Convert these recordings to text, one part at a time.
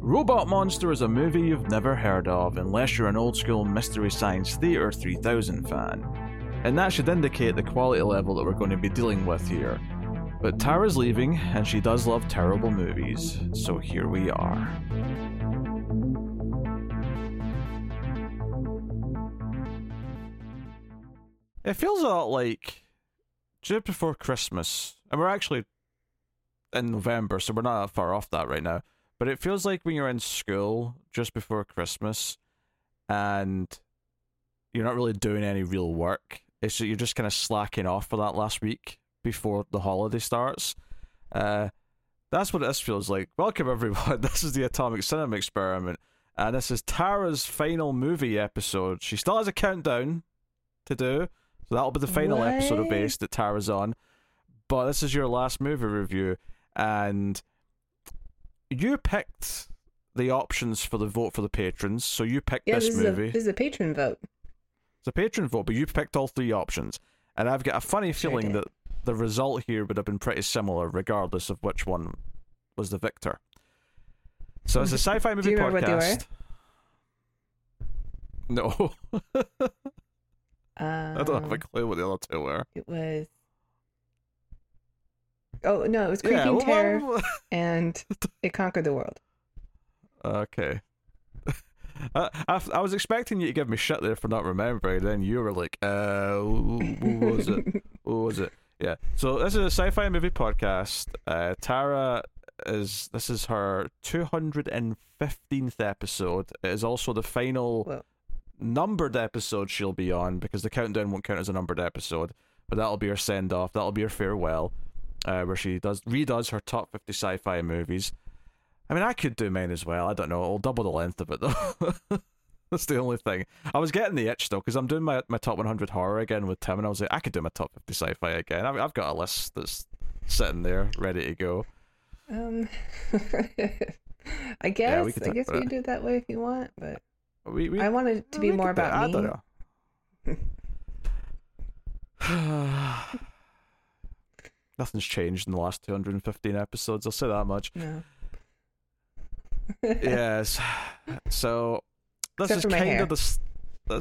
Robot Monster is a movie you've never heard of unless you're an old school Mystery Science Theater 3000 fan. And that should indicate the quality level that we're going to be dealing with here. But Tara's leaving, and she does love terrible movies, so here we are. It feels a lot like just before Christmas, and we're actually in November, so we're not that far off that right now. But it feels like when you're in school just before Christmas, and you're not really doing any real work. It's you're just kind of slacking off for that last week before the holiday starts. Uh, that's what this feels like. Welcome everyone. This is the Atomic Cinema Experiment, and this is Tara's final movie episode. She still has a countdown to do, so that'll be the final What? episode of Base that Tara's on. But this is your last movie review, and you picked the options for the vote for the patrons. So you picked Yeah, this, this, is a movie. this is a patron vote. It's a patron vote, but you picked all three options. And I've got a funny feeling that the result here would have been pretty similar, regardless of which one was the victor. So it's a sci fi movie you remember what they were? podcast. No, Um, I don't have a clue what the other two were. It was. Oh no! It was Yeah, Creeping well, Terror, well, and It Conquered the World. okay. I, I, I was expecting you to give me shit there for not remembering. Then you were like, uh, what was it? What was it? Yeah. So this is a sci-fi movie podcast. Uh, Tara is this is her two hundred and fifteenth episode. It is also the final Whoa. numbered episode she'll be on because the countdown won't count as a numbered episode. But that'll be her send off. That'll be her farewell, uh, where she does redoes her top fifty sci-fi movies. I mean, I could do mine as well. I don't know. I'll double the length of it though. That's the only thing. I was getting the itch though, because I'm doing my, my top 100 horror again with Tim, and I was like, I could do my top 50 sci-fi again. I've, I've got a list that's sitting there ready to go. Um, I guess we could I guess we can do it that way if you want, but We, we, I want it to be more about I me. don't know. Nothing's changed in the last 215 episodes. I'll say that much. No. yes. So this Except is kind of the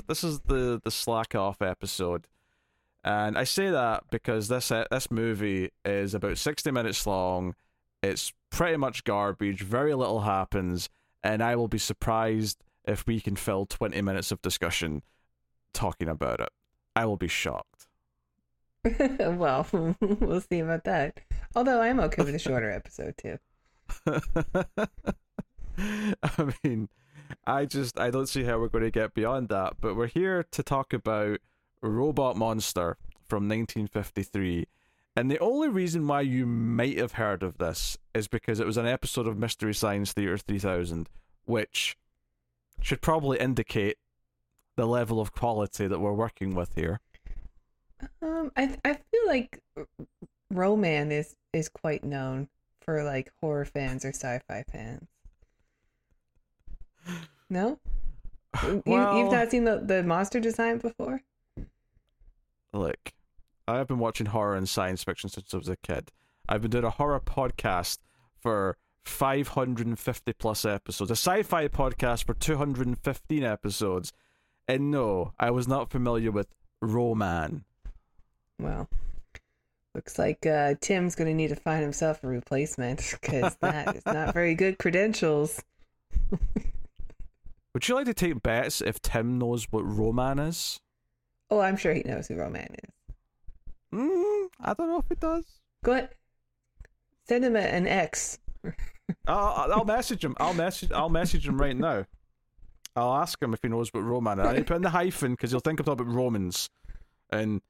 this is the the slack off episode, and I say that because this uh, this movie is about sixty minutes long. It's pretty much garbage. Very little happens, and I will be surprised if we can fill twenty minutes of discussion talking about it. I will be shocked. well, we'll see about that. Although I'm okay with a shorter episode too. I mean, I just I don't see how we're going to get beyond that. But we're here to talk about Robot Monster from 1953. And the only reason why you might have heard of this is because it was an episode of Mystery Science Theater 3000, which should probably indicate the level of quality that we're working with here. Um, I I feel like Ro-Man is is quite known for like horror fans or sci-fi fans. No, you, Well- you've not seen the the monster design before. Look, I have been watching horror and science fiction since I was a kid. I've been doing a horror podcast for 550 plus episodes, a sci fi podcast for 215 episodes. And no, I was not familiar with Ro-Man. Well, looks like uh, Tim's going to need to find himself a replacement because that is not very good credentials. Would you like to take bets if Tim knows what Ro-Man is? Oh, I'm sure he knows who Ro-Man is. Mm, I don't know if he does. Go ahead, send him a, an X. I'll, I'll message him. I'll message. I'll message him right now. I'll ask him if he knows what Ro-Man. is. I need to put in the hyphen because he'll think I'm talking about Romans, and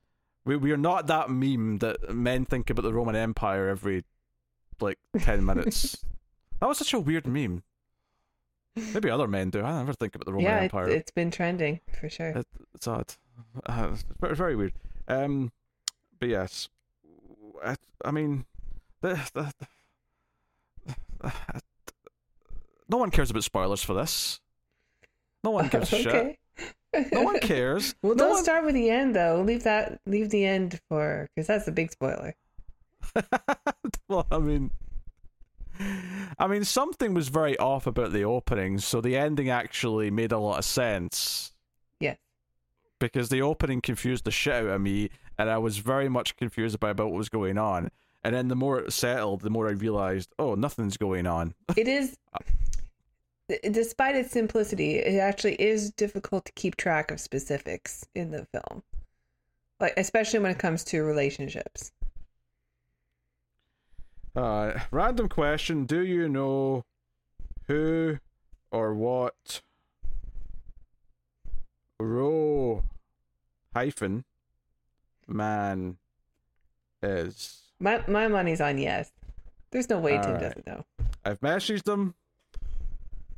we we are not that meme that men think about the Roman Empire every like ten minutes. that was such a weird meme. Maybe other men do. I never think about the Roman yeah, it, Empire. it's been trending for sure. It, it's odd. Uh, it's very, weird. Um, but yes, I, I mean, the, the, the- no one cares about spoilers for this. No one gives a shit. No one cares. well, No don't one- start with the end though. Leave that. Leave the end for because that's a big spoiler. well, I mean, I mean, something was very off about the opening, so the ending actually made a lot of sense. Yeah. Because the opening confused the shit out of me, and I was very much confused about, about what was going on. And then the more it settled, the more I realized, oh, nothing's going on. It is, uh, despite its simplicity, it actually is difficult to keep track of specifics in the film, like especially when it comes to relationships. Uh, random question: Do you know who or what row hyphen man is? My my money's on yes. There's no way All Tim right. doesn't know. I've messaged him.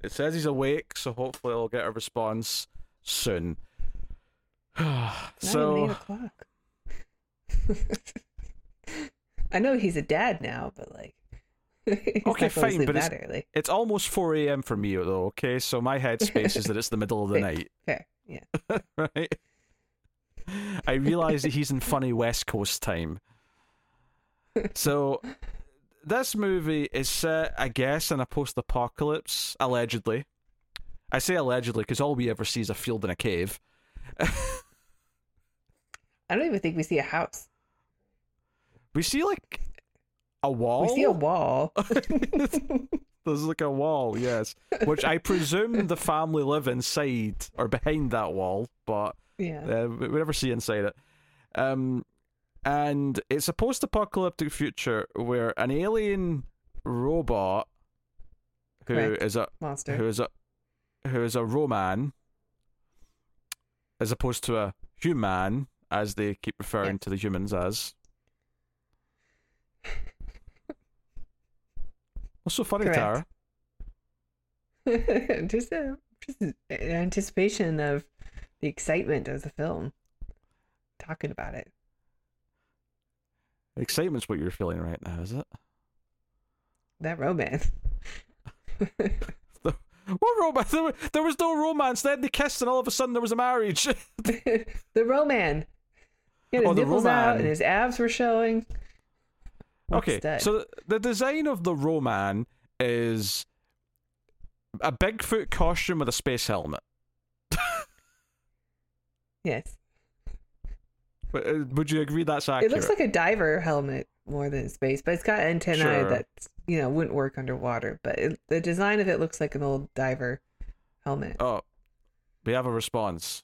It says he's awake, so hopefully I'll get a response soon. So. I know he's a dad now, but like, Okay, not going to fine, but it's- it's almost 4 a.m. for me though, okay? So my headspace is that it's the middle of the Fair. night. Fair, yeah. right? I realize that he's in funny West Coast time. So, this movie is set, I guess, in a post apocalypse, allegedly. I say allegedly because all we ever see is a field in a cave. I don't even think we see a house. We see, like, a wall. We see a wall. There's like a wall, yes. Which I presume the family live inside or behind that wall, but yeah. Uh, we we never see inside it. Um, and it's a post-apocalyptic future where an alien robot who is a Monster. who is a who is a Ro-Man, as opposed to a human, as they keep referring Yeah. to the humans as. What's so funny, Correct. Tara? just, a, just an anticipation of the excitement of the film. Talking about it. Excitement's what you're feeling right now, is it? That romance. What romance? There, there was no romance. Then they kissed, and all of a sudden there was a marriage. the Ro-Man. He had his Oh, the nipples out and his abs were showing. What a okay, stud. so the design of the Ro-Man is a Bigfoot costume with a space helmet. yes, Uh, would you agree that's accurate? it looks like a diver helmet more than space, but it's got antennae Sure. that you know wouldn't work underwater. But it, the design of it looks like an old diver helmet. Oh, we have a response.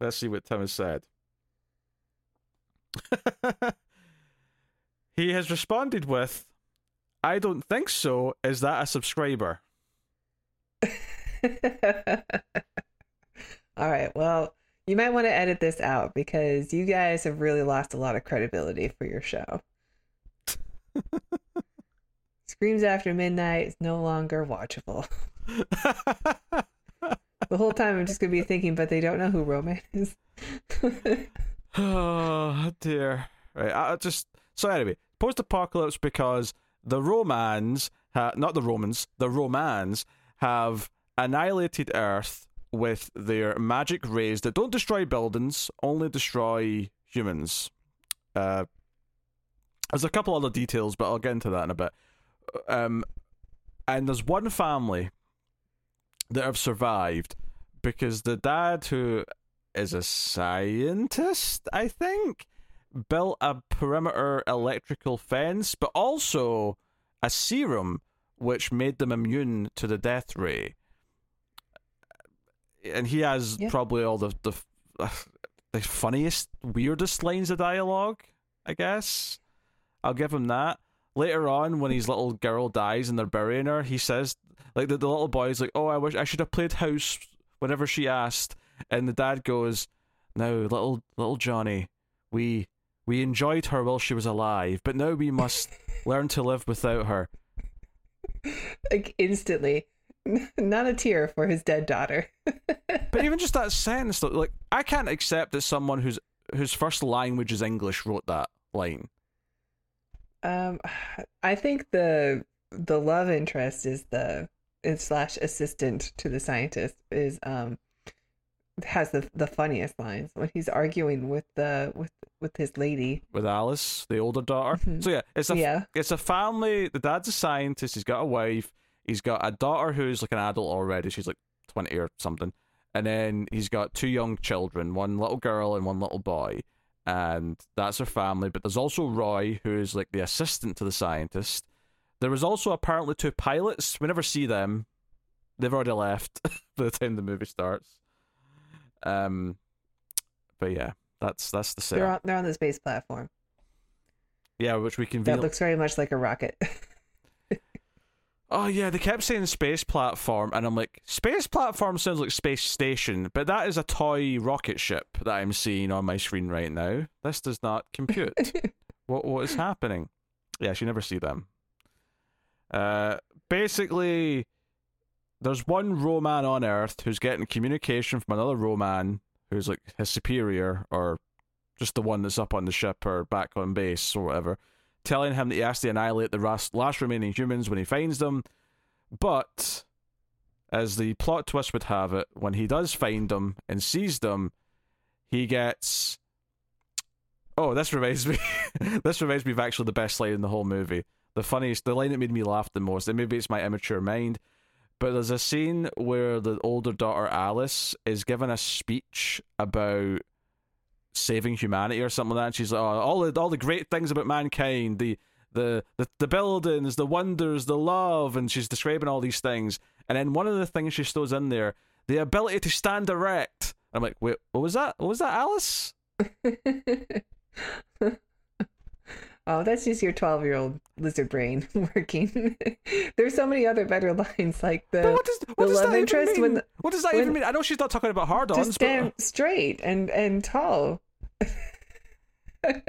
Let's see what Tim has said. he has responded with, I don't think so. Is that a subscriber? All right. Well, you might want to edit this out because you guys have really lost a lot of credibility for your show. Screams After Midnight is no longer watchable. The whole time I'm just going to be thinking, but they don't know who Ro-Man is. oh dear. Right. I just so anyway, post-apocalypse because the Romans, ha- not the Romans, the Romans have annihilated Earth with their magic rays that don't destroy buildings, only destroy humans. Uh, there's a couple other details, but I'll get into that in a bit. Um, and there's one family that have survived because the dad who is a scientist, I think, built a perimeter electrical fence, but also a serum which made them immune to the death ray. And he has Yeah. probably all the the the funniest, weirdest lines of dialogue. I guess I'll give him that. Later on, when his little girl dies and they're burying her, he says, like the, the little boy's like, "Oh, I wish I should have played house whenever she asked," and the dad goes, "No, little little Johnny, we we enjoyed her while she was alive, but now we must learn to live without her." like instantly. Not a tear for his dead daughter. But even just that sentence, though, like I can't accept that someone whose whose first language is English wrote that line. Um, I think the the love interest is the is slash assistant to the scientist is um has the the funniest lines when he's arguing with the with with his lady. with Alice, the older daughter. Mhm. So yeah, it's a Yeah. it's a family. The dad's a scientist. He's got a wife. He's got a daughter who's like an adult already. She's like twenty or something. And then he's got two young children, one little girl and one little boy. And that's her family. But there's also Roy, who is like the assistant to the scientist. There was also apparently two pilots. We never see them. They've already left by the time the movie starts. Um, but yeah, that's that's the They're on they're on the space platform. Yeah, which we can That looks very much like a rocket. Oh yeah, they kept saying space platform, and I'm like, space platform sounds like space station, but that is a toy rocket ship that I'm seeing on my screen right now. This does not compute. what what is happening? Yeah, you never see them. Uh, basically, there's one Ro-Man on Earth who's getting communication from another Ro-Man who's like his superior or just the one that's up on the ship or back on base or whatever, telling him that he has to annihilate the last, last remaining humans when he finds them. But, as the plot twist would have it, when he does find them and sees them, he gets. Oh, this reminds me. this reminds me of actually the best line in the whole movie. The funniest, the line that made me laugh the most, and maybe it's my immature mind, but there's a scene where the older daughter Alice is given a speech about saving humanity or something like that. She's like, oh, all the all the great things about mankind, the the the, the buildings, the wonders, the love, and she's describing all these things. And then one of the things she throws in there, the ability to stand erect. I'm like, wait, what was that? What was that, Alice? oh, that's just your 12 year old lizard brain working. There's so many other better lines like But the what does what the does love that interest even when mean? the- what does that when- even mean? I know she's not talking about hard-ons, but stand straight and and tall.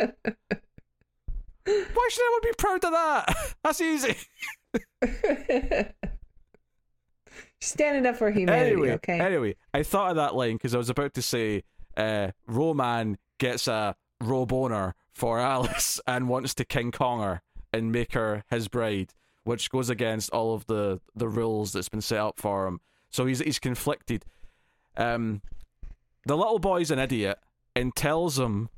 why should anyone be proud of that? That's easy. Standing up for humanity, anyway, okay? anyway, I thought of that line because I was about to say, uh, Ro-Man gets a roboner for Alice and wants to King Kong her and make her his bride, which goes against all of the the rules that's been set up for him. So he's he's conflicted. Um, the little boy's an idiot and tells him.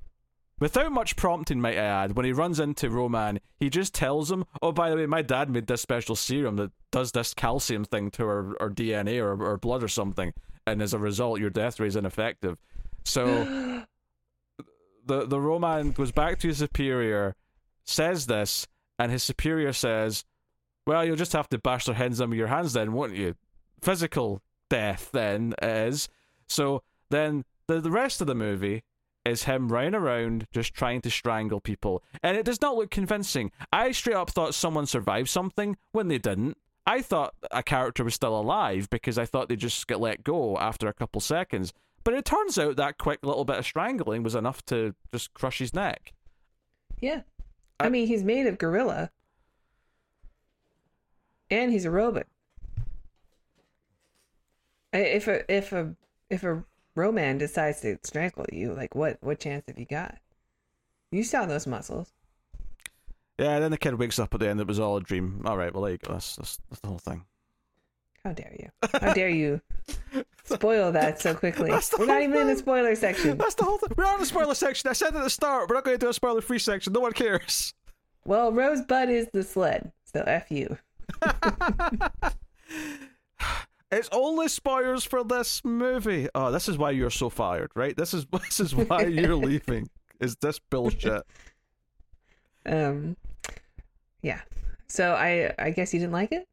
Without much prompting, might I add, when he runs into Ro-Man, he just tells him, "Oh, by the way, my dad made this special serum that does this calcium thing to our, our DNA or our blood or something, and as a result, your death ray is ineffective." So the the Ro-Man goes back to his superior, says this, and his superior says, "Well, you'll just have to bash their heads in with your hands, then, won't you? Physical death, then is." So then the the rest of the movie is him running around just trying to strangle people, and it does not look convincing. I straight up thought someone survived something when they didn't. I thought a character was still alive because I thought they just get let go after a couple seconds. But it turns out that quick little bit of strangling was enough to just crush his neck. yeah. I- I mean, he's made of gorilla. And he's a robot. If a if a if a Ro-Man decides to strangle you, like what what chance have you got? You saw those muscles. Yeah, then the kid wakes up at the end. It was all a dream. All right, well, there you go. That's, that's, that's the whole thing. How dare you? How dare you spoil that so quickly? We're not even in the spoiler section. That's the whole thing. We're in the spoiler section. I said at the start, we're not going to do a spoiler free section. No one cares. Well, Rosebud is the sled, so f you. It's only spoilers for this movie. Oh, this is why you're so fired, right? This is this is why you're leaving. Is this bullshit? Um, yeah. So I I guess you didn't like it.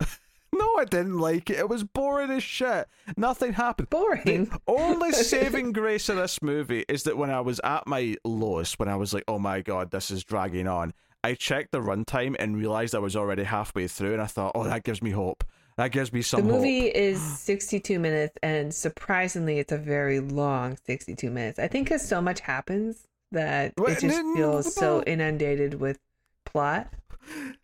No, I didn't like it. It was boring as shit. Nothing happened. Boring. Only saving grace of this movie is that when I was at my lowest, when I was like, "Oh my god, this is dragging on," I checked the runtime and realized I was already halfway through, and I thought, "Oh, that gives me hope. That gives me some. The movie hope." is 62 minutes, and surprisingly, it's a very long 62 minutes. I think because so much happens that it just feels so inundated with plot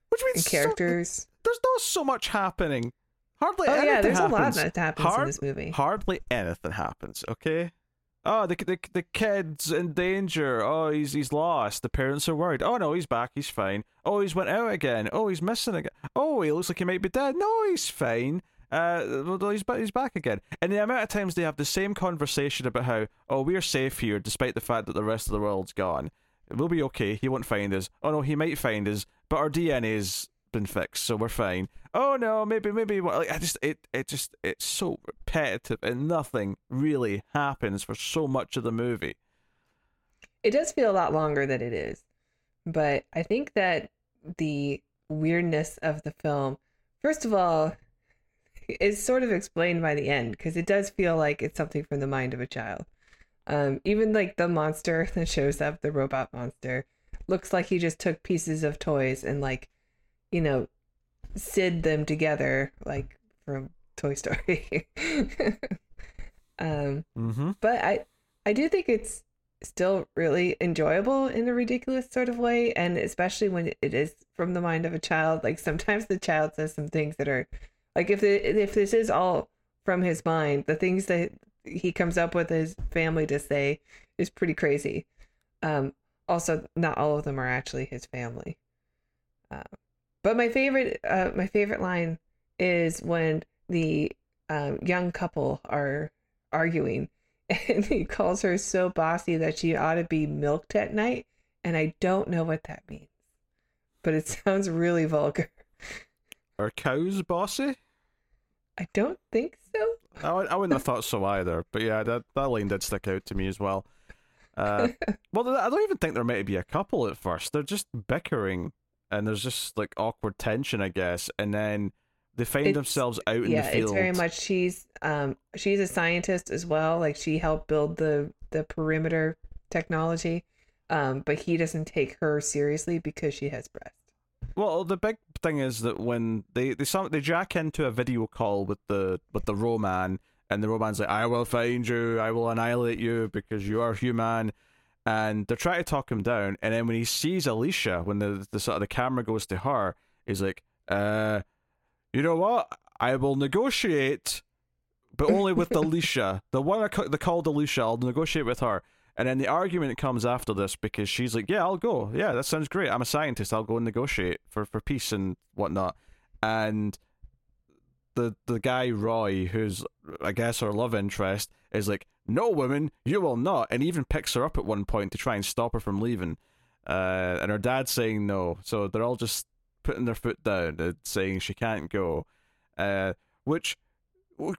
Which means and so- characters. there's not so much happening. Hardly oh anything yeah, there's happens. a lot that happens in this movie. Hardly anything happens. Okay. Oh, the the the kid's in danger. Oh, he's he's lost. The parents are worried. Oh no, he's back. He's fine. Oh, he's went out again. Oh, he's missing again. Oh, he looks like he might be dead. No, he's fine. Uh, he's, he's back again. And the amount of times they have the same conversation about how, oh, we're safe here despite the fact that the rest of the world's gone. We'll be okay. He won't find us. Oh, no, he might find us, but our DNA's been fixed, so we're fine. Oh, no, maybe, maybe. Like, I just, it, it just, it's so repetitive and nothing really happens for so much of the movie. It does feel a lot longer than it is. But I think that the weirdness of the film, first of all, is sort of explained by the end because it does feel like it's something from the mind of a child. Um, even like the monster that shows up, the robot monster, looks like he just took pieces of toys and like, you know, sid them together like from Toy Story. um, mm-hmm. But I, I do think it's still really enjoyable in a ridiculous sort of way, and especially when it is from the mind of a child. Like sometimes the child says some things that are like if the, if this is all from his mind, the things that he comes up with his family to say is pretty crazy. Um, also, not all of them are actually his family. Uh, but my favorite, uh, my favorite line is when the um, young couple are arguing, and he calls her so bossy that she ought to be milked at night, and I don't know what that means, but it sounds really vulgar. Are cows bossy? I don't think so. I, I wouldn't have thought so either. But yeah, that, that line did stick out to me as well. Uh, well, I don't even think there might be a couple at first. They're just bickering, and there's just like awkward tension, I guess. And then they find it's, themselves out in yeah, the field. it's very much she's um she's a scientist as well. Like she helped build the the perimeter technology, um, but he doesn't take her seriously because she has breasts. Well, the big thing is that when they they they jack into a video call with the with the Ro-Man, and the Ro-Man's like, "I will find you, I will annihilate you because you are human," and they're trying to talk him down. And then when he sees Alicia, when the the sort of the camera goes to her, he's like, "Uh, you know what? I will negotiate." But only with Alicia, the one I the called Alicia. I'll negotiate with her. And then the argument comes after this because she's like, "Yeah, I'll go. Yeah, that sounds great. I'm a scientist. I'll go and negotiate for, for peace and whatnot." And the the guy Roy, who's I guess her love interest, is like, "No, woman, you will not," and even picks her up at one point to try and stop her from leaving. Uh, and her dad's saying no, so they're all just putting their foot down and saying she can't go, uh, which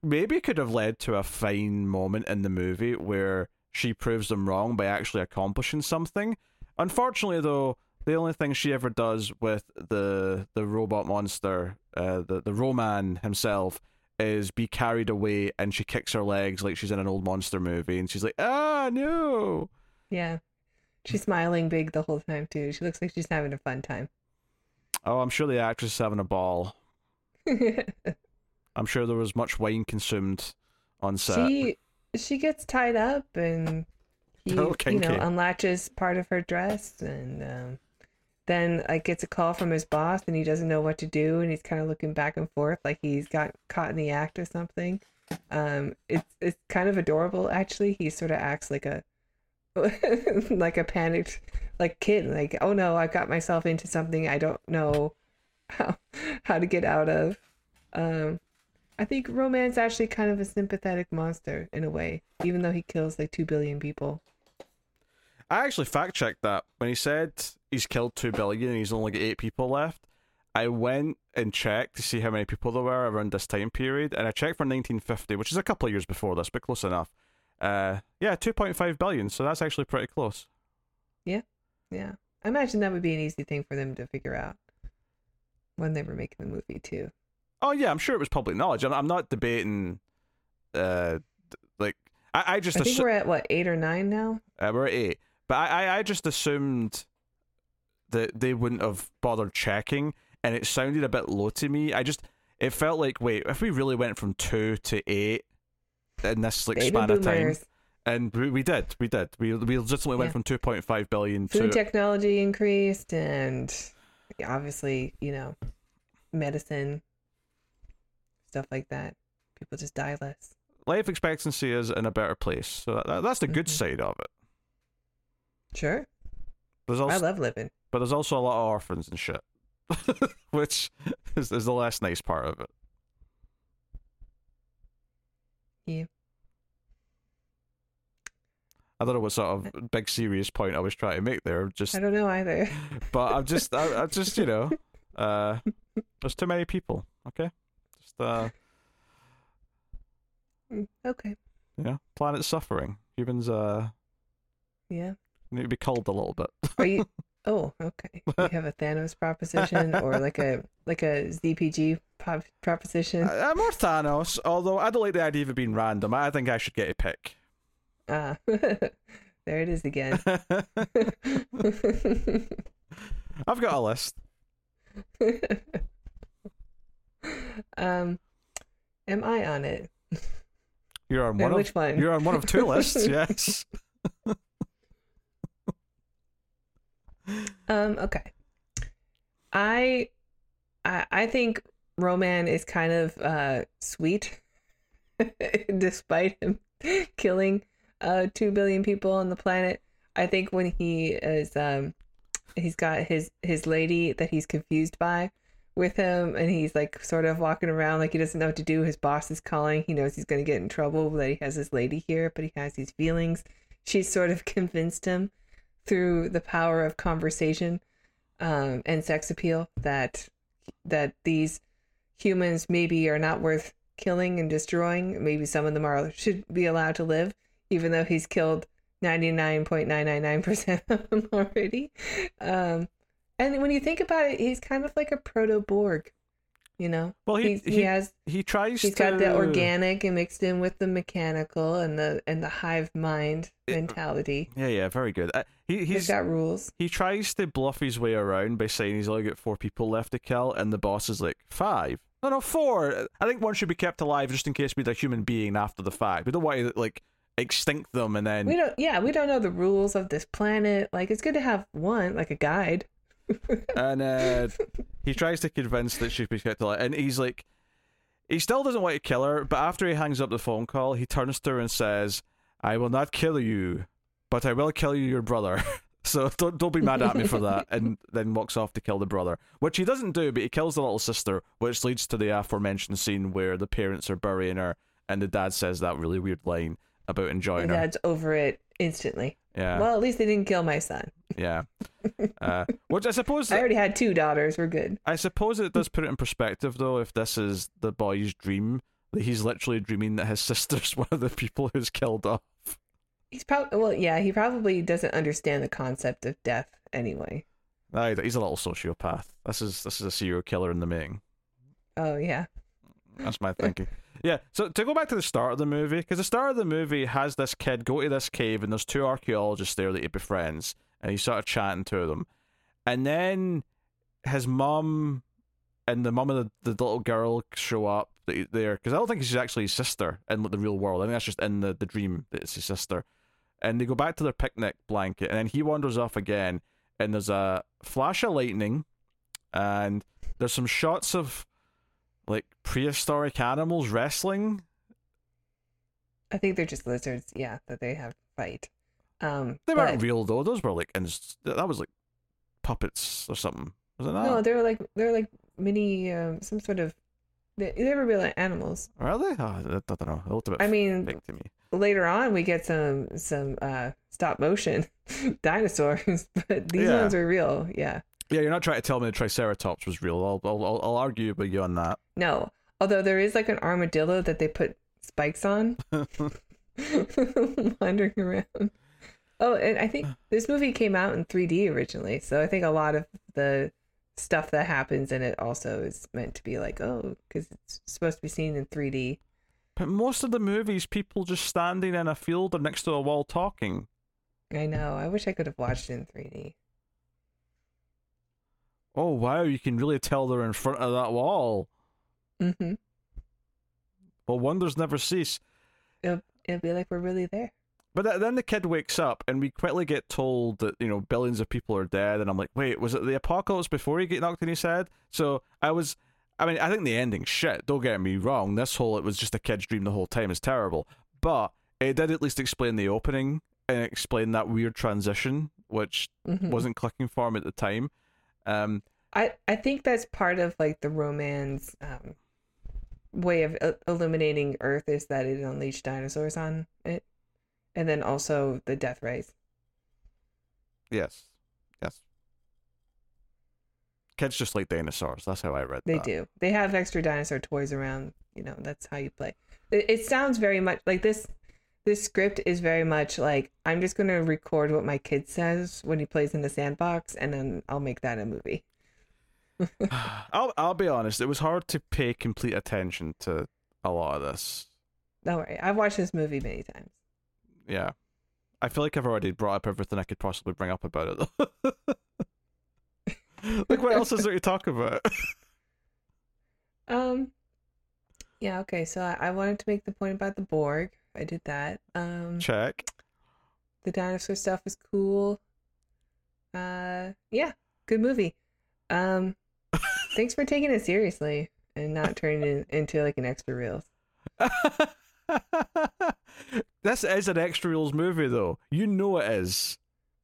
maybe could have led to a fine moment in the movie where she proves them wrong by actually accomplishing something. Unfortunately, though, the only thing she ever does with the the robot monster, uh, the the Roman himself, is be carried away, and she kicks her legs like she's in an old monster movie, and she's like, "Ah, no!" Yeah, she's smiling big the whole time too. She looks like she's having a fun time. Oh, I'm sure the actress is having a ball. I'm sure there was much wine consumed on set. She she gets tied up and he oh, you know unlatches part of her dress and um, then like gets a call from his boss and he doesn't know what to do and he's kind of looking back and forth like he's got caught in the act or something. Um it's it's kind of adorable actually. He sort of acts like a like a panicked like kid like oh no i've got myself into something i don't know how how to get out of. Um I think Ro-Man's actually kind of a sympathetic monster in a way, even though he kills like two billion people. I actually fact checked that when he said he's killed two billion and he's only got eight people left. I went and checked to see how many people there were around this time period, and I checked for 1950, which is a couple of years before this, but close enough. Uh, yeah, 2.5 billion, so that's actually pretty close. Yeah, yeah. I imagine that would be an easy thing for them to figure out when they were making the movie too. Oh yeah, I'm sure it was public knowledge. I'm, I'm not debating. Uh, like I, I just. I think assu- we're at what eight or nine now. Uh, we're at eight, but I, I, I just assumed that they wouldn't have bothered checking, and it sounded a bit low to me. I just it felt like wait, if we really went from two to eight in this like Baby span boomers. of time. And we, we did, we did. We we legitimately yeah. went from two point five billion. Food to... technology increased, and obviously, you know, medicine stuff like that. People just die less. Life expectancy is in a better place, so that, that's the good mm-hmm. side of it. Sure. There's also, I love living, but there's also a lot of orphans and shit, which is, is the less nice part of it. Yeah. I don't know what sort of big serious point I was trying to make there. Just, I don't know either. but I'm just, I, I just, you know, uh, there's too many people. Okay, just, uh, Mm, okay. Yeah, planet suffering. Humans, uh, Yeah. To be culled a little bit. Are you? Oh, okay. You have a Thanos proposition or like a like a ZPG pop, proposition. I- I'm more Thanos, although I don't like the idea of it being random. I think I should get a pick. Ah, there it is again. I've got a list. um, am I on it? You're on one of which one? you're on one of two lists. Yes. Um, okay. I, I, I think Ro-Man is kind of uh sweet, despite him killing uh two billion people on the planet. I think when he is um, he's got his his lady that he's confused by with him, and he's like sort of walking around like he doesn't know what to do. His boss is calling. He knows he's going to get in trouble that he has his lady here, but he has these feelings. She's sort of convinced him through the power of conversation um, and sex appeal that that these humans maybe are not worth killing and destroying. Maybe some of them are should be allowed to live, even though he's killed ninety nine point nine nine nine percent of them already. Um, and when you think about it, he's kind of like a proto Borg. You know, Well, he he, he has he tries he's to got the organic and mixed in with the mechanical and the and the hive mind It- mentality. Yeah, yeah, very good. Uh, he He's he's got rules. he tries to bluff his way around by saying he's only got four people left to kill, and the boss is like five. No, no, four. I think one should be kept alive just in case we're a human being after the fact. We don't want to like extinct them and then We don't. Yeah, we don't know the rules of this planet. Like, it's good to have one, like a guide. And uh, he tries to convince that she be kept alive, and he's like, he still doesn't want to kill her. But after he hangs up the phone call, he turns to her and says, "I will not kill you, but I will kill you, your brother." So don't don't be mad at me for that, and then walks off to kill the brother, which he doesn't do, but he kills the little sister, which leads to the aforementioned scene where the parents are burying her, and the dad says that really weird line about enjoying My her. dad's over it instantly. Yeah, Well, at least they didn't kill my son. yeah. Uh, which I suppose I already had two daughters. We're good. I suppose it does put it in perspective, though, if this is the boy's dream, that he's literally dreaming that his sister's one of the people who's killed off. He's probably well, yeah. He probably doesn't understand the concept of death anyway. Aye, he's a little sociopath. This is this is a serial killer in the making. Oh yeah, That's my thinking. Yeah. So to go back to the start of the movie, because the start of the movie has this kid go to this cave, and there's two archaeologists there that he befriends, and he's sort of chatting to them, and then his mum and the mum of the, the little girl show up there because I don't think she's actually his sister in the real world. I think that's just in the, the dream that it's his sister. And they go back to their picnic blanket, and then he wanders off again, and there's a flash of lightning, and there's some shots of like prehistoric animals wrestling. I think they're just lizards. Yeah, that they have fight. Um, They but- weren't real though; those were like, and that was like puppets or something. Was it not? No, they're like they're like mini um, some sort of. They, they were real animals. Are they? Oh, I don't know. It looked a bit I mean, to me. later on we get some some uh stop motion dinosaurs but these Yeah. ones are real yeah Yeah, you're not trying to tell me the Triceratops was real. I'll I'll I'll, argue with you on that. no although there is like an armadillo that they put spikes on wandering around oh and i think this movie came out in 3d originally so i think a lot of the stuff that happens in it also is meant to be like oh because it's supposed to be seen in 3d But most of the movies, people just standing in a field or next to a wall talking. i know i wish i could have watched it in 3d Oh wow, you can really tell they're in front of that wall. mm-hmm Well, wonders never cease. it'll, it'll be like we're really there But th- then the kid wakes up, and we quickly get told that you know billions of people are dead. And I'm like, wait, was it the apocalypse before he get knocked in his head? So I was, I mean, I think the ending shit. Don't get me wrong. This whole it was just a kid's dream the whole time is terrible. But it did at least explain the opening and explain that weird transition, which Mhm. wasn't clicking for him at the time. Um, I I think that's part of like the romance um way of uh, illuminating Earth is that it unleashed dinosaurs on it, and then also the death rays. Yes. Yes. Kids just like dinosaurs. That's how I read They that. do. They have extra dinosaur toys around. You know, that's how you play. It, it sounds very much like this. This script is very much like I'm just going to record what my kid says when he plays in the sandbox, and then I'll make that a movie. I'll I'll be honest. It was hard to pay complete attention to a lot of this. Don't worry, I've watched this movie many times. Yeah, I feel like I've already brought up everything I could possibly bring up about it. Like, what else is there to talk about? Um, yeah, okay. So I, I wanted to make the point about the Borg. I did that. Um, Check. the dinosaur stuff was cool. Uh, yeah, good movie. Um, thanks for taking it seriously and not turning it into like an extra reels. this is an extra rules movie, though. You know it is.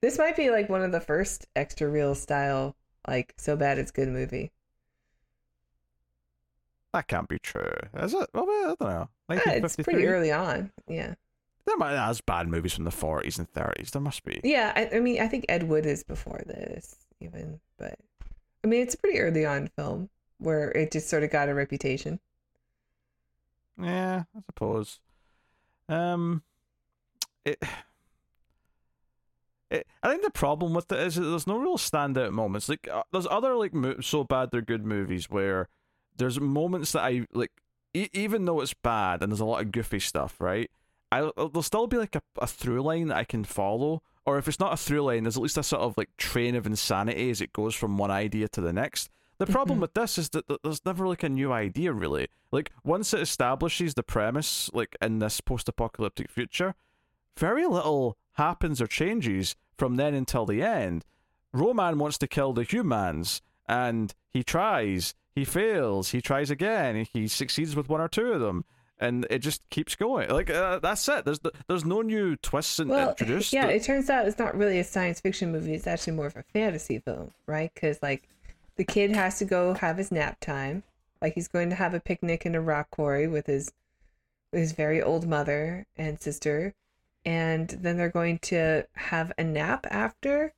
this might be like one of the first extra reel style, like so bad it's good movie. That can't be true, is it? Well, I don't know. Uh, it's pretty early on. Yeah. There might that's bad movies from the forties and thirties. There must be. Yeah, I, I mean, I think Ed Wood is before this even, but I mean, it's a pretty early on film where it just sort of got a reputation. Yeah, I suppose. Um, it. It, I think the problem with it is that there's no real standout moments. Like uh, there's other like mo- so bad they're good movies where there's moments that I like, e- even though it's bad and there's a lot of goofy stuff, right? I there'll still be like a, a through line that I can follow, or if it's not a through line, there's at least a sort of like train of insanity as it goes from one idea to the next. The problem Mhm. with this is that there's never like a new idea really. Like once it establishes the premise, like in this post-apocalyptic future, very little happens or changes from then until the end. Ro-Man wants to kill the humans, and he tries, he fails, he tries again, he succeeds with one or two of them, and it just keeps going. Like uh, that's it. There's there's no new twists and Well, introduced. yeah, it turns out it's not really a science fiction movie. It's actually more of a fantasy film, right? Because like the kid has to go have his nap time. Like he's going to have a picnic in a rock quarry with his with his very old mother and sister, and then they're going to have a nap after.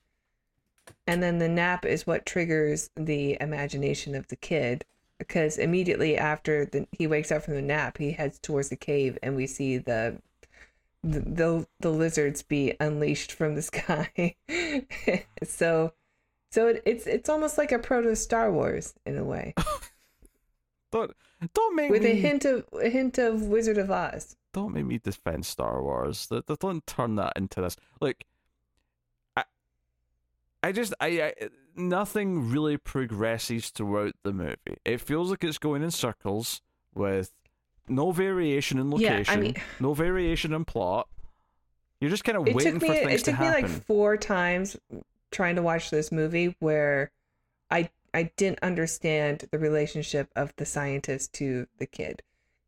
And then the nap is what triggers the imagination of the kid because immediately after the, he wakes up from the nap, he heads towards the cave, and we see the the the, the lizards be unleashed from the sky. so, so it, it's it's almost like a proto Star Wars in a way, don't don't make me with me a hint of a hint of Wizard of Oz. don't make me defend Star Wars. Don't turn that into this. Like, I just I, I nothing really progresses throughout the movie. It feels like it's going in circles with no variation in Yeah, I location, mean- no variation in plot. You're just kind of It waiting took for me things it took me happen. like four times trying to watch this movie where I I didn't understand the relationship of the scientist to the kid.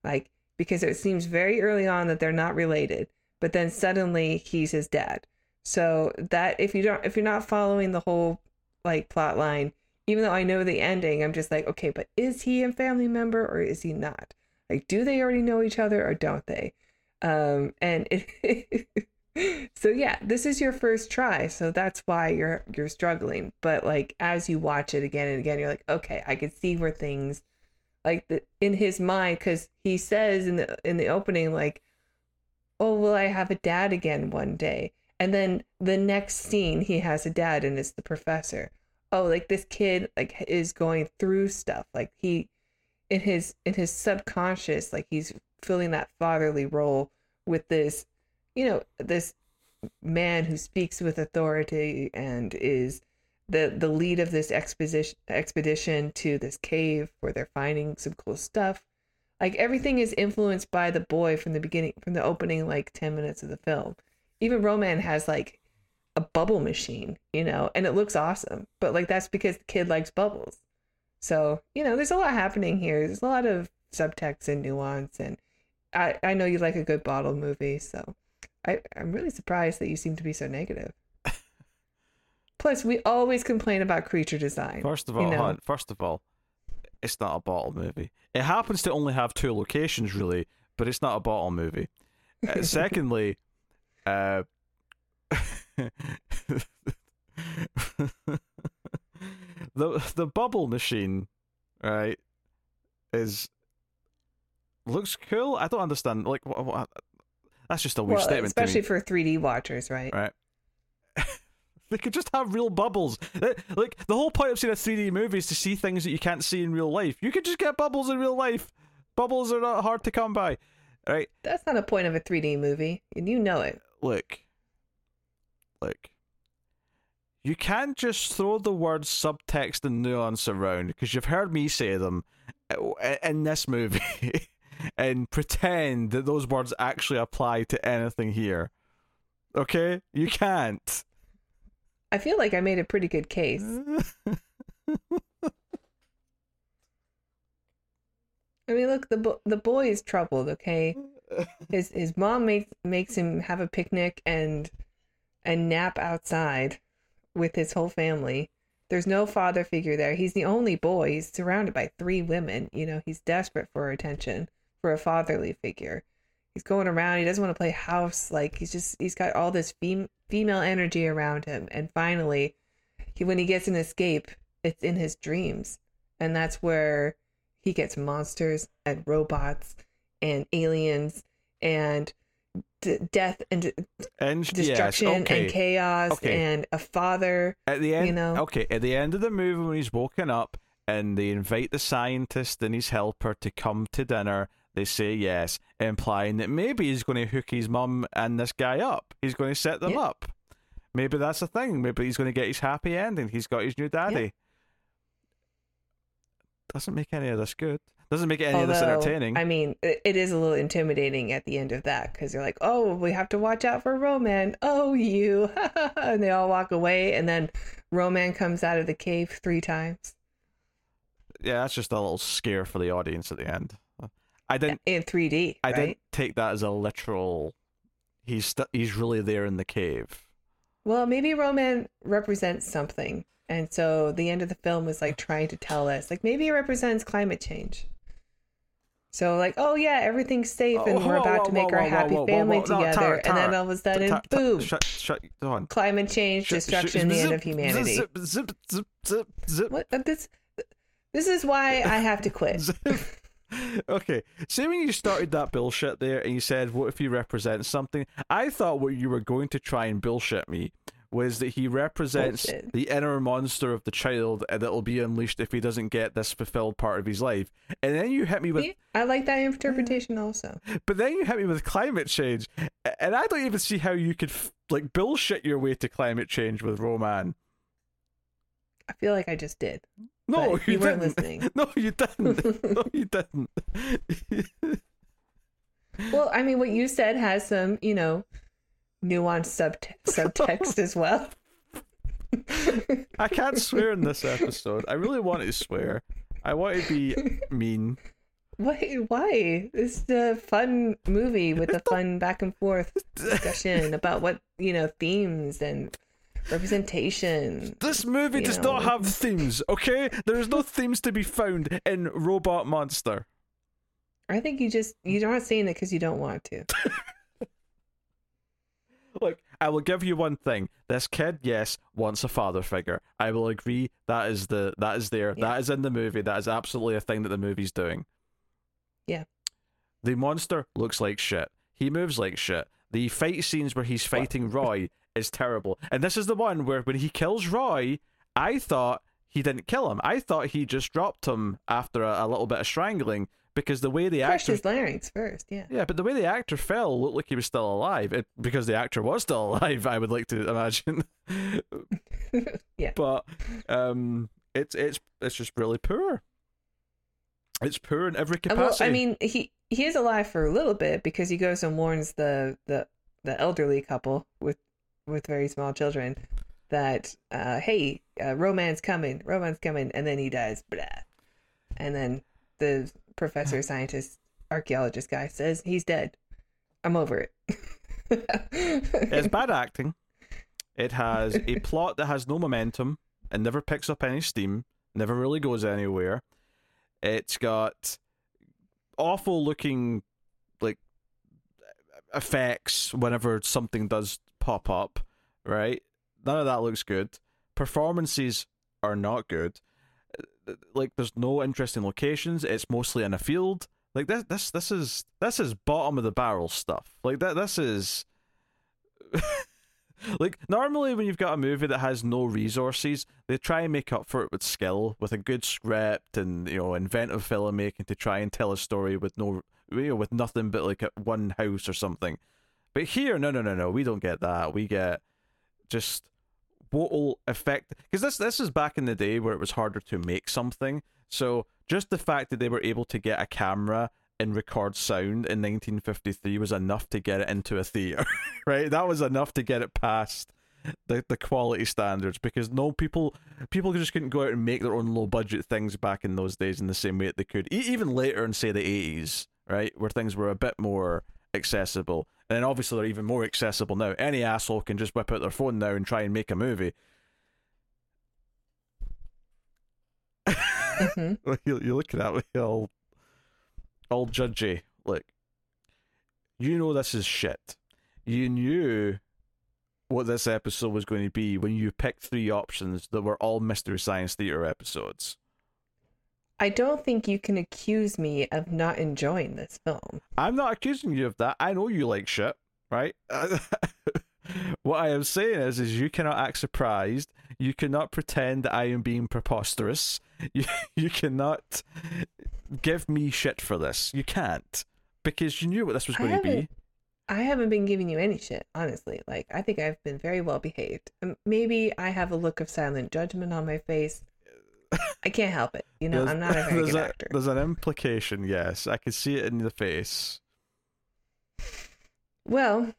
Like because it seems very early on that they're not related, but then suddenly he's his dad. So that if you don't if you're not following the whole like plot line, even though I know the ending, I'm just like, okay, but is he a family member or is he not? Like do they already know each other or don't they? Um and it so yeah this is your first try so that's why you're you're struggling but like as you watch it again and again you're like okay i can see where things like the, in his mind because he says in the in the opening like oh will i have a dad again one day and then the next scene he has a dad and it's the professor. Oh like this kid like is going through stuff. Like he in his in his subconscious like he's filling that fatherly role with this you know this man who speaks with authority and is the the lead of this expedition expedition to this cave where they're finding some cool stuff. Like everything is influenced by the boy from the beginning from the opening like 10 minutes of the film even Ro-Man has like a bubble machine you know and it looks awesome but like that's because the kid likes bubbles so you know there's a lot happening here there's a lot of subtext and nuance and i i know you like a good bottle movie so I, I'm really surprised that you seem to be so negative. Plus, we always complain about creature design. First of you all, know. hon, first of all, it's not a bottle movie. It happens to only have two locations, really, but it's not a bottle movie. Uh, secondly, uh, the the bubble machine, right, is looks cool. I don't understand. Like, what, what, that's just a weird well, statement. especially for 3D watchers, right? right. they could just have real bubbles. Uh, Like the whole point of seeing a 3D movie is to see things that you can't see in real life. You could just get bubbles in real life. Bubbles are not hard to come by, right? That's not a point of a 3D movie, and you know it. Look, look. You can't just throw the words subtext and nuance around because you've heard me say them uh, in this movie and pretend that those words actually apply to anything here. Okay? You can't. I feel like I made a pretty good case. I mean, look, the bo- the boy is troubled. Okay, his his mom makes makes him have a picnic and and nap outside with his whole family. There's no father figure there. He's the only boy. He's surrounded by three women. You know, he's desperate for attention, for a fatherly figure. He's going around. He doesn't want to play house. Like he's just he's got all this fem- female energy around him. And finally, he when he gets an escape, it's in his dreams, and that's where he gets monsters and robots and aliens and d- death and d- and destruction yes, okay. and chaos Okay. and a father. At the end, you know? okay, at the end of the movie when he's woken up and they invite the scientist and his helper to come to dinner, they say yes, implying that maybe he's going to hook his mum and this guy up. He's going to set them Yeah. up. Maybe that's the thing. Maybe he's going to get his happy ending. He's got his new daddy. Doesn't make any of this good. Doesn't make any of this entertaining. I mean, it, it is a little intimidating at the end of that because you're like, "Oh, we have to watch out for Ro-Man." Oh, you, and they all walk away, and then Ro-Man comes out of the cave three times yeah, that's just a little scare for the audience at the end. I didn't. in 3D. I right? didn't take that as a literal. He's st- he's really there in the cave. Well, maybe Ro-Man represents something. And so the end of the film was like trying to tell us, like maybe it represents climate change. So like, oh yeah, everything's safe and Oh, we're whoa, about to make whoa, our whoa, happy whoa, whoa, family whoa, no, together. Tara, and then all of a sudden, Ta- ta- boom, Shut, shut, on. climate change, Shut- destruction, shut- the end of humanity. Zip, zip, zip, zip, zip. What uh, this? This is why I have to quit. Okay, say when you started that bullshit there and you said, What if you represent something? I thought what you were going to try and bullshit me was that he represents Bullshit. the inner monster of the child uh, that'll be unleashed if he doesn't get this fulfilled part of his life. And then you hit me with? I like that interpretation also. But then you hit me with climate change, and I don't even see how you could like bullshit your way to climate change with Ro-Man. I feel like I just did. No, you, you weren't listening. No, you didn't. no, you didn't. Well, I mean, what you said has some, you know, nuanced subte- subtext as well. I can't swear in this episode. I really want to swear. I want to be mean. Why? Why? This is a fun movie with a fun back and forth discussion about what you know themes and representation. This movie does know. not have themes, okay? There is no themes to be found in Robot Monster. I think you just you're not saying it because you don't want to. Look, I will give you one thing. This kid, yes, wants a father figure. I will agree that is the that is there. Yeah. That is in the movie. That is absolutely a thing that the movie's doing. Yeah. The monster looks like shit. He moves like shit. The fight scenes where he's fighting Roy is terrible. And this is the one where when he kills Roy, I thought he didn't kill him. I thought he just dropped him after a, a little bit of strangling because the way the Crushed actor his larynx first, yeah. yeah, but the way the actor fell looked like he was still alive. It, because the actor was still alive, I would like to imagine. Yeah. But um, it's it's it's just really poor. It's poor in every Uh, Well, capacity. I mean, he he is alive for a little bit because he goes and warns the the the elderly couple with with very small children that uh, hey, uh, Ro-Man's coming, Ro-Man's coming, and then he dies, blah. And then the professor, uh-huh. scientist, archaeologist guy says he's dead. I'm over it. it's bad acting. It has a plot that has no momentum and never picks up any steam. Never really goes anywhere. It's got awful looking like effects whenever something does pop up, right? None of that looks good. Performances are not good. Like there's no interesting locations. It's mostly in a field. Like this this this is this is bottom of the barrel stuff. Like that this is like normally when you've got a movie that has no resources, they try and make up for it with skill, with a good script and you know inventive filmmaking to try and tell a story with no you know with nothing but like one house or something. But here, no, no, no, no, we don't get that. We get just what will affect because this this is back in the day where it was harder to make something. So just the fact that they were able to get a camera and record sound in 1953 was enough to get it into a theater, right? That was enough to get it past the the quality standards because no people people just couldn't go out and make their own low budget things back in those days in the same way that they could even later in say the 80s, right, where things were a bit more accessible. And then obviously they're even more accessible now. Any asshole can just whip out their phone now and try and make a movie. Mm-hmm. you, you're looking at me all, all judgy. Like, you know this is shit. You knew what this episode was going to be when you picked three options that were all Mystery Science Theater episodes. I don't think you can accuse me of not enjoying this film. I'm not accusing you of that. I know you like shit, right? what I am saying is, is you cannot act surprised. You cannot pretend that I am being preposterous. You you cannot give me shit for this. You can't because you knew what this was going to be. I haven't been giving you any shit, honestly. Like, I think I've been very well behaved. Maybe I have a look of silent judgment on my face. I can't help it. You know, There's- I'm not a very there's good a- actor. There's an implication, yes. I can see it in the face. Well,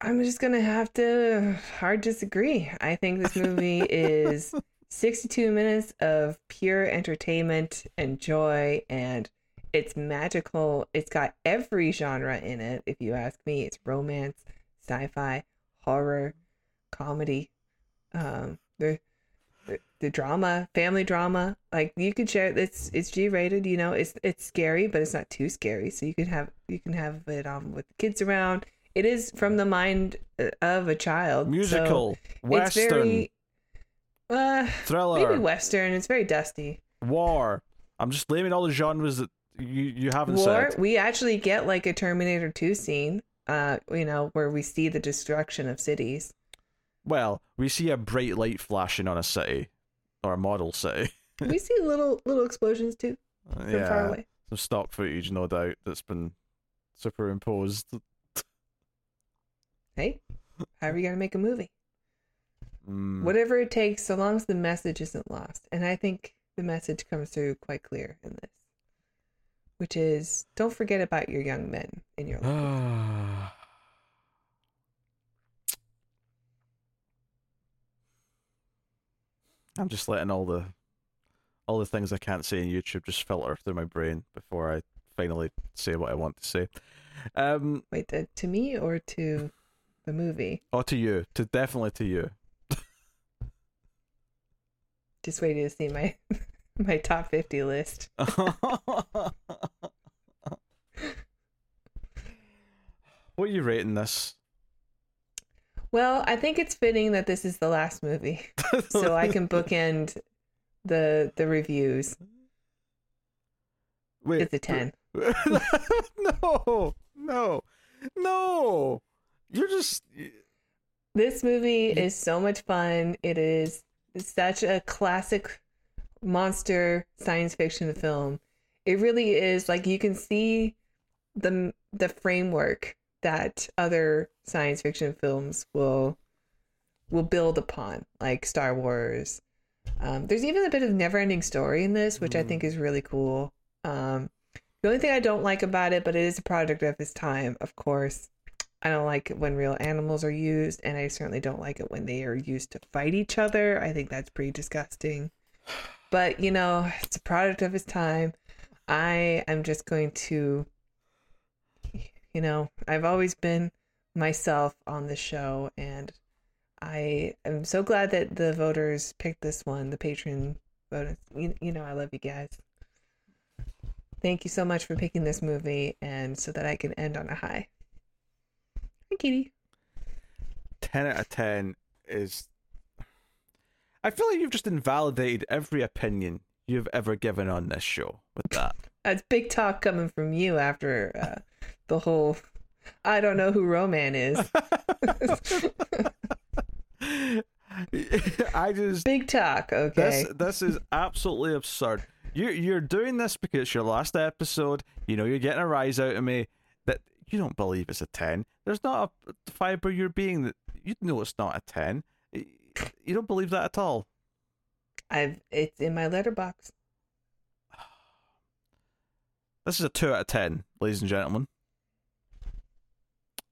I'm just gonna have to hard disagree. I think this movie is 62 minutes of pure entertainment and joy, and it's magical. It's got every genre in it. If you ask me, it's romance, sci-fi, horror, comedy, um, the the, drama, family drama. Like you could share. It's it's G rated. You know, it's it's scary, but it's not too scary. So you can have you can have it um with kids around. It is from the mind uh, of a child. so Musical, it's western, very uh thriller, maybe western. It's very dusty. war. I'm just naming all the genres that you you haven't War. said. We actually get like a Terminator Two scene. Uh, you know, where we see the destruction of cities. Well, we see a bright light flashing on a city a model city. we see little little explosions too from far away. some stock footage, no doubt, that's been superimposed. Hey, how are you gonna make a movie? Mm. Whatever it takes, so long as the message isn't lost. And I think the message comes through quite clear in this, which is don't forget about your young men in your life. I'm just letting all the all the things I can't say in YouTube just filter through my brain before I finally say what I want to say. Um, Wait, to, to me or to the movie? oh, to you, to definitely to you. Just waiting to see my my top fifty list. what are you rating this? Well, I think it's fitting that this is the last movie, so I can bookend the the reviews. Wait, It's a ten. no, no, no. You're just This movie is so much fun. It is such a classic monster science fiction film. It really is like you can see the the framework that other science fiction films will will build upon, like Star Wars. Um, there's even a bit of never-ending story in this, which I Mm. think is really cool. Um, the only thing I don't like about it, but it is a product of its time, of course. I don't like it when real animals are used, and I certainly don't like it when they are used to fight each other. I think that's pretty disgusting. But you know, it's a product of its time. I am just going to, you know, I've always been myself on the show, and I am so glad that the voters picked this one. The patron voters, you, you know, I love you guys. Thank you so much for picking this movie, and so that I can end on a high. Hi, Kitty. 10 out of 10 is. I feel like you've just invalidated every opinion you've ever given on this show with that. That's big talk coming from you after uh, the whole. I don't know who Ro-Man is. I just big talk. Okay. this this is absolutely absurd. You you're doing this because it's your last episode. You know you're getting a rise out of me that you don't believe it's a ten. There's not a fiber you're being that you know it's not a ten. You don't believe that at all. I've it's in my Letterboxd. This is a two out of ten, ladies and gentlemen.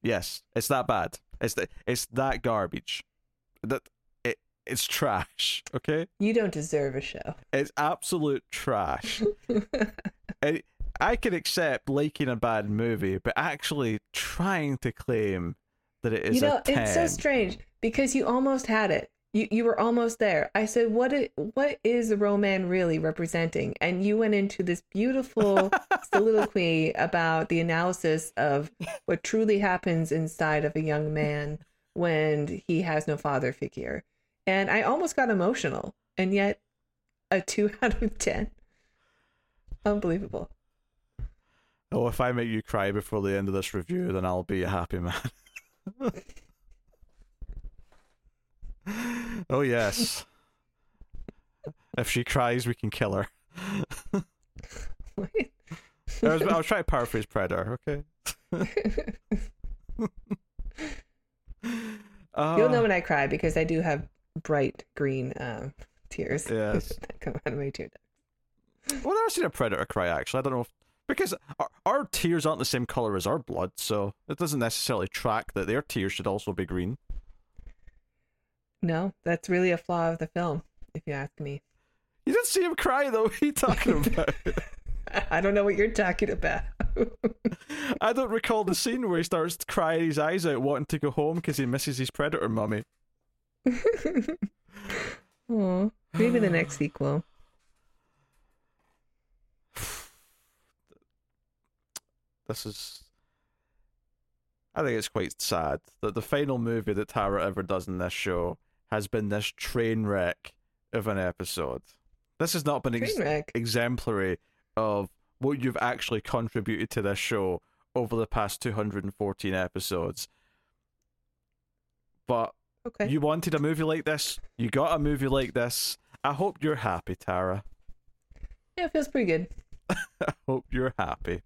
Yes, it's that bad. It's the, it's that garbage. That it it's trash. Okay, You don't deserve a show. it's absolute trash. I, I can accept liking a bad movie, but actually trying to claim that it is you know, it's so strange because you almost had it. You you were almost there. I said, "What i- what is Ro-Man really representing?" And you went into this beautiful soliloquy about the analysis of what truly happens inside of a young man when he has no father figure. And I almost got emotional, and yet a two out of ten. Unbelievable. Oh, if I make you cry before the end of this review, then I'll be a happy man. oh yes. If she cries, we can kill her. I was, I was trying to paraphrase Predator. Okay. Uh, You'll know when I cry because I do have bright green um, tears Yes. that come out of my tear ducts. Well, I've never seen a predator cry. Actually, I don't know if because our, our tears aren't the same color as our blood, so it doesn't necessarily track that their tears should also be green. No, that's really a flaw of the film, if you ask me. You didn't see him cry though. What are you talking about? I don't know what you're talking about. I don't recall the scene where he starts crying his eyes out, wanting to go home because he misses his predator mummy. Aw, maybe the next sequel. This is. I think it's quite sad that the final movie that Tara ever does in this show has been this train wreck of an episode. This has not been ex- exemplary of what you've actually contributed to this show over the past 214 episodes. But Okay. you wanted a movie like this, you got a movie like this. I hope you're happy, Tara. yeah, it feels pretty good. I hope you're happy.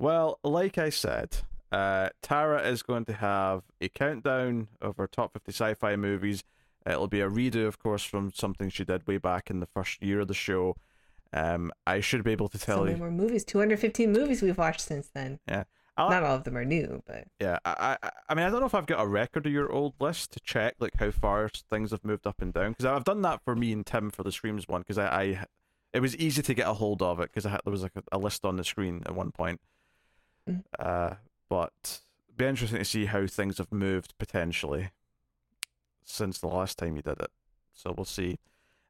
Well, like I said, uh, Tara is going to have a countdown of her top 50 sci fi movies. It'll be a redo, of course, from something she did way back in the first year of the show. Um, I should be able to So tell many you. more movies. 215 movies we've watched since then. I'll- Not all of them are new, but Yeah, I, I, I mean, I don't know if I've got a record of your old list to check like how far things have moved up and down because I've done that for me and Tim for the Screams one because I, I, it was easy to get a hold of it because I had there was like a, a list on the screen at one point. Mm. Uh, but be interesting to see how things have moved potentially since the last time you did it. So we'll see.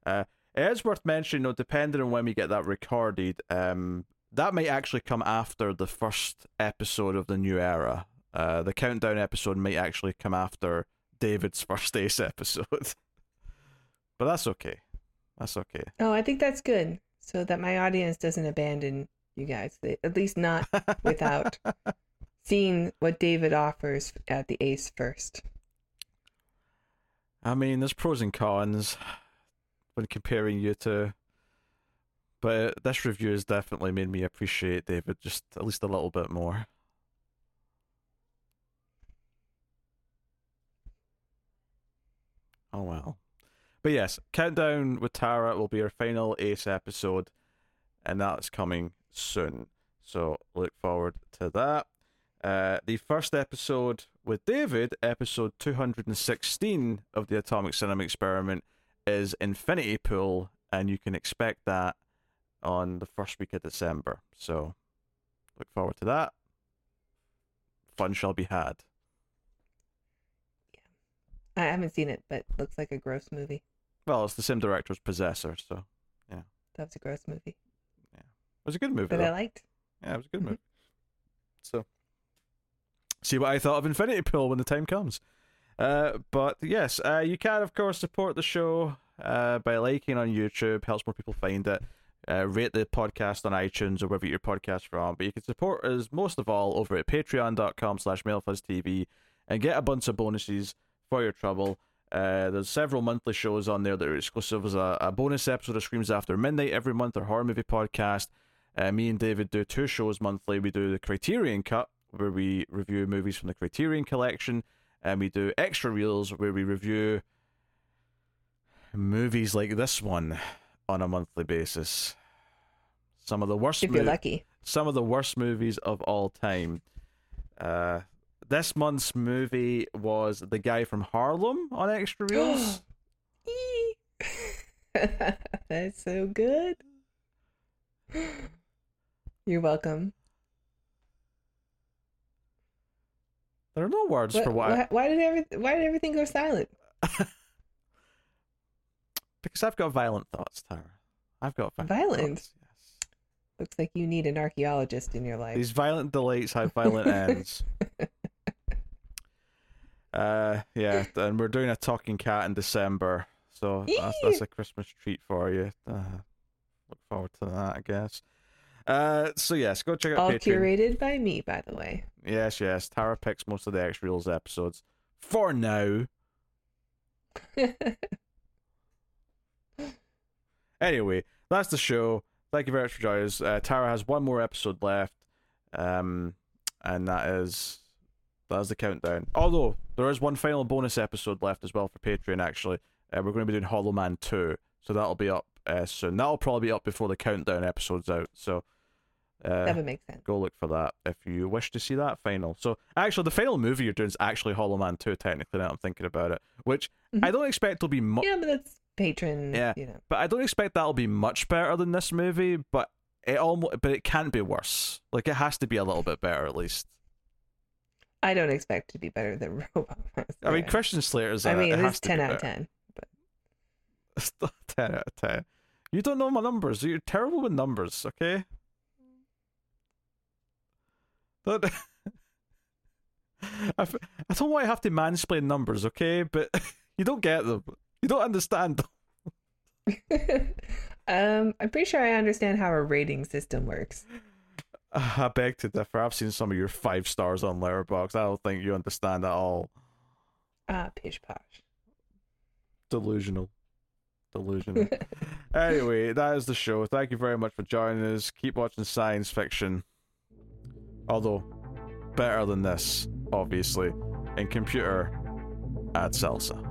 Uh, it is worth mentioning, though, depending on when we get that recorded, um, that might actually come after the first episode of the new era. Uh, the countdown episode might actually come after David's first Ace episode. but that's okay. That's okay. oh, I think that's good. So that my audience doesn't abandon you guys. At least not without seeing what David offers at the Ace first. I mean, there's pros and cons when comparing you to. But this review has definitely made me appreciate David just at least a little bit more. Oh well. But yes, Countdown with Tara will be our final Ace episode, and that's coming soon. So look forward to that. Uh, the first episode with David, episode 216 of the Atomic Cinema Experiment, is Infinity Pool, and you can expect that on the first week of December. So look forward to that. Fun shall be had. I haven't seen it, but looks like a gross movie. Well, it's the same director as Possessor, so yeah. That was a gross movie. Yeah. It was a good movie. that though. I liked. Yeah, it was a good Mhm. movie. So, see what I thought of Infinity Pool when the time comes. Uh, but yes, uh, you can of course support the show uh, by liking on YouTube. Helps more people find it. Uh, rate the podcast on iTunes or wherever your podcast from. But you can support us most of all over at patreon.com slash mildfuzztv and get a bunch of bonuses for your trouble. Uh, there's several monthly shows on there that are exclusive as a, a bonus episode of Screams After Midnight every month, our horror movie podcast. Uh, me and David do two shows monthly. We do the Criterion Cut, where we review movies from the Criterion Collection, and we do Extra Reels, where we review movies like this one on a monthly basis. Some of the worst If you're mo- lucky. some of the worst movies of all time. Uh, this month's movie was The Guy from Harlem on Extra Reels. That's so good. You're welcome. There are no words for why. why, why did every, why did everything go silent? Because I've got violent thoughts, Tara. I've got violent, Violent? thoughts, yes. Looks like you need an archaeologist in your life. These violent delights have violent ends. Uh, yeah, and we're doing a talking cat in December, so that's, that's a Christmas treat for you. Uh, look forward to that, I guess. Uh, so yes, go check out All Patreon. curated by me, by the way. Yes, yes. Tara picks most of the X Reels episodes for now. Anyway, that's the show. Thank you very much for joining us. Uh, Tara has one more episode left, um, and that is that is the countdown. Although there is one final bonus episode left as well for Patreon. Actually, uh, we're going to be doing Hollow Man two, so that'll be up uh, soon. That'll probably be up before the countdown episode's out. So. Uh, that would make sense. go look for that if you wish to see that final. So actually, the final movie you're doing is actually Hollow Man Two. Technically, now I'm thinking about it, which Mhm. I don't expect will be much. Yeah, but that's Patreon. Yeah. You know. But I don't expect that'll be much better than this movie. But it almost, but it can't be worse. Like it has to be a little bit better at least. I don't expect to be better than Robot. I mean, Christian Slater's. I in mean, it. it it has is to be 10 out of better. 10. It's not ten out of ten. You don't know my numbers. You're terrible with numbers. Okay. I, f- I don't want to have to mansplain numbers, okay? But you don't get them. You don't understand them. um, I'm pretty sure I understand how a rating system works. I beg to differ. I've seen some of your five stars on Letterboxd. I don't think you understand at all. Ah, pish posh. Delusional. Delusional. anyway, that is the show. Thank you very much for joining us. Keep watching science fiction. Although, better than this, obviously. In computer, at Salsa.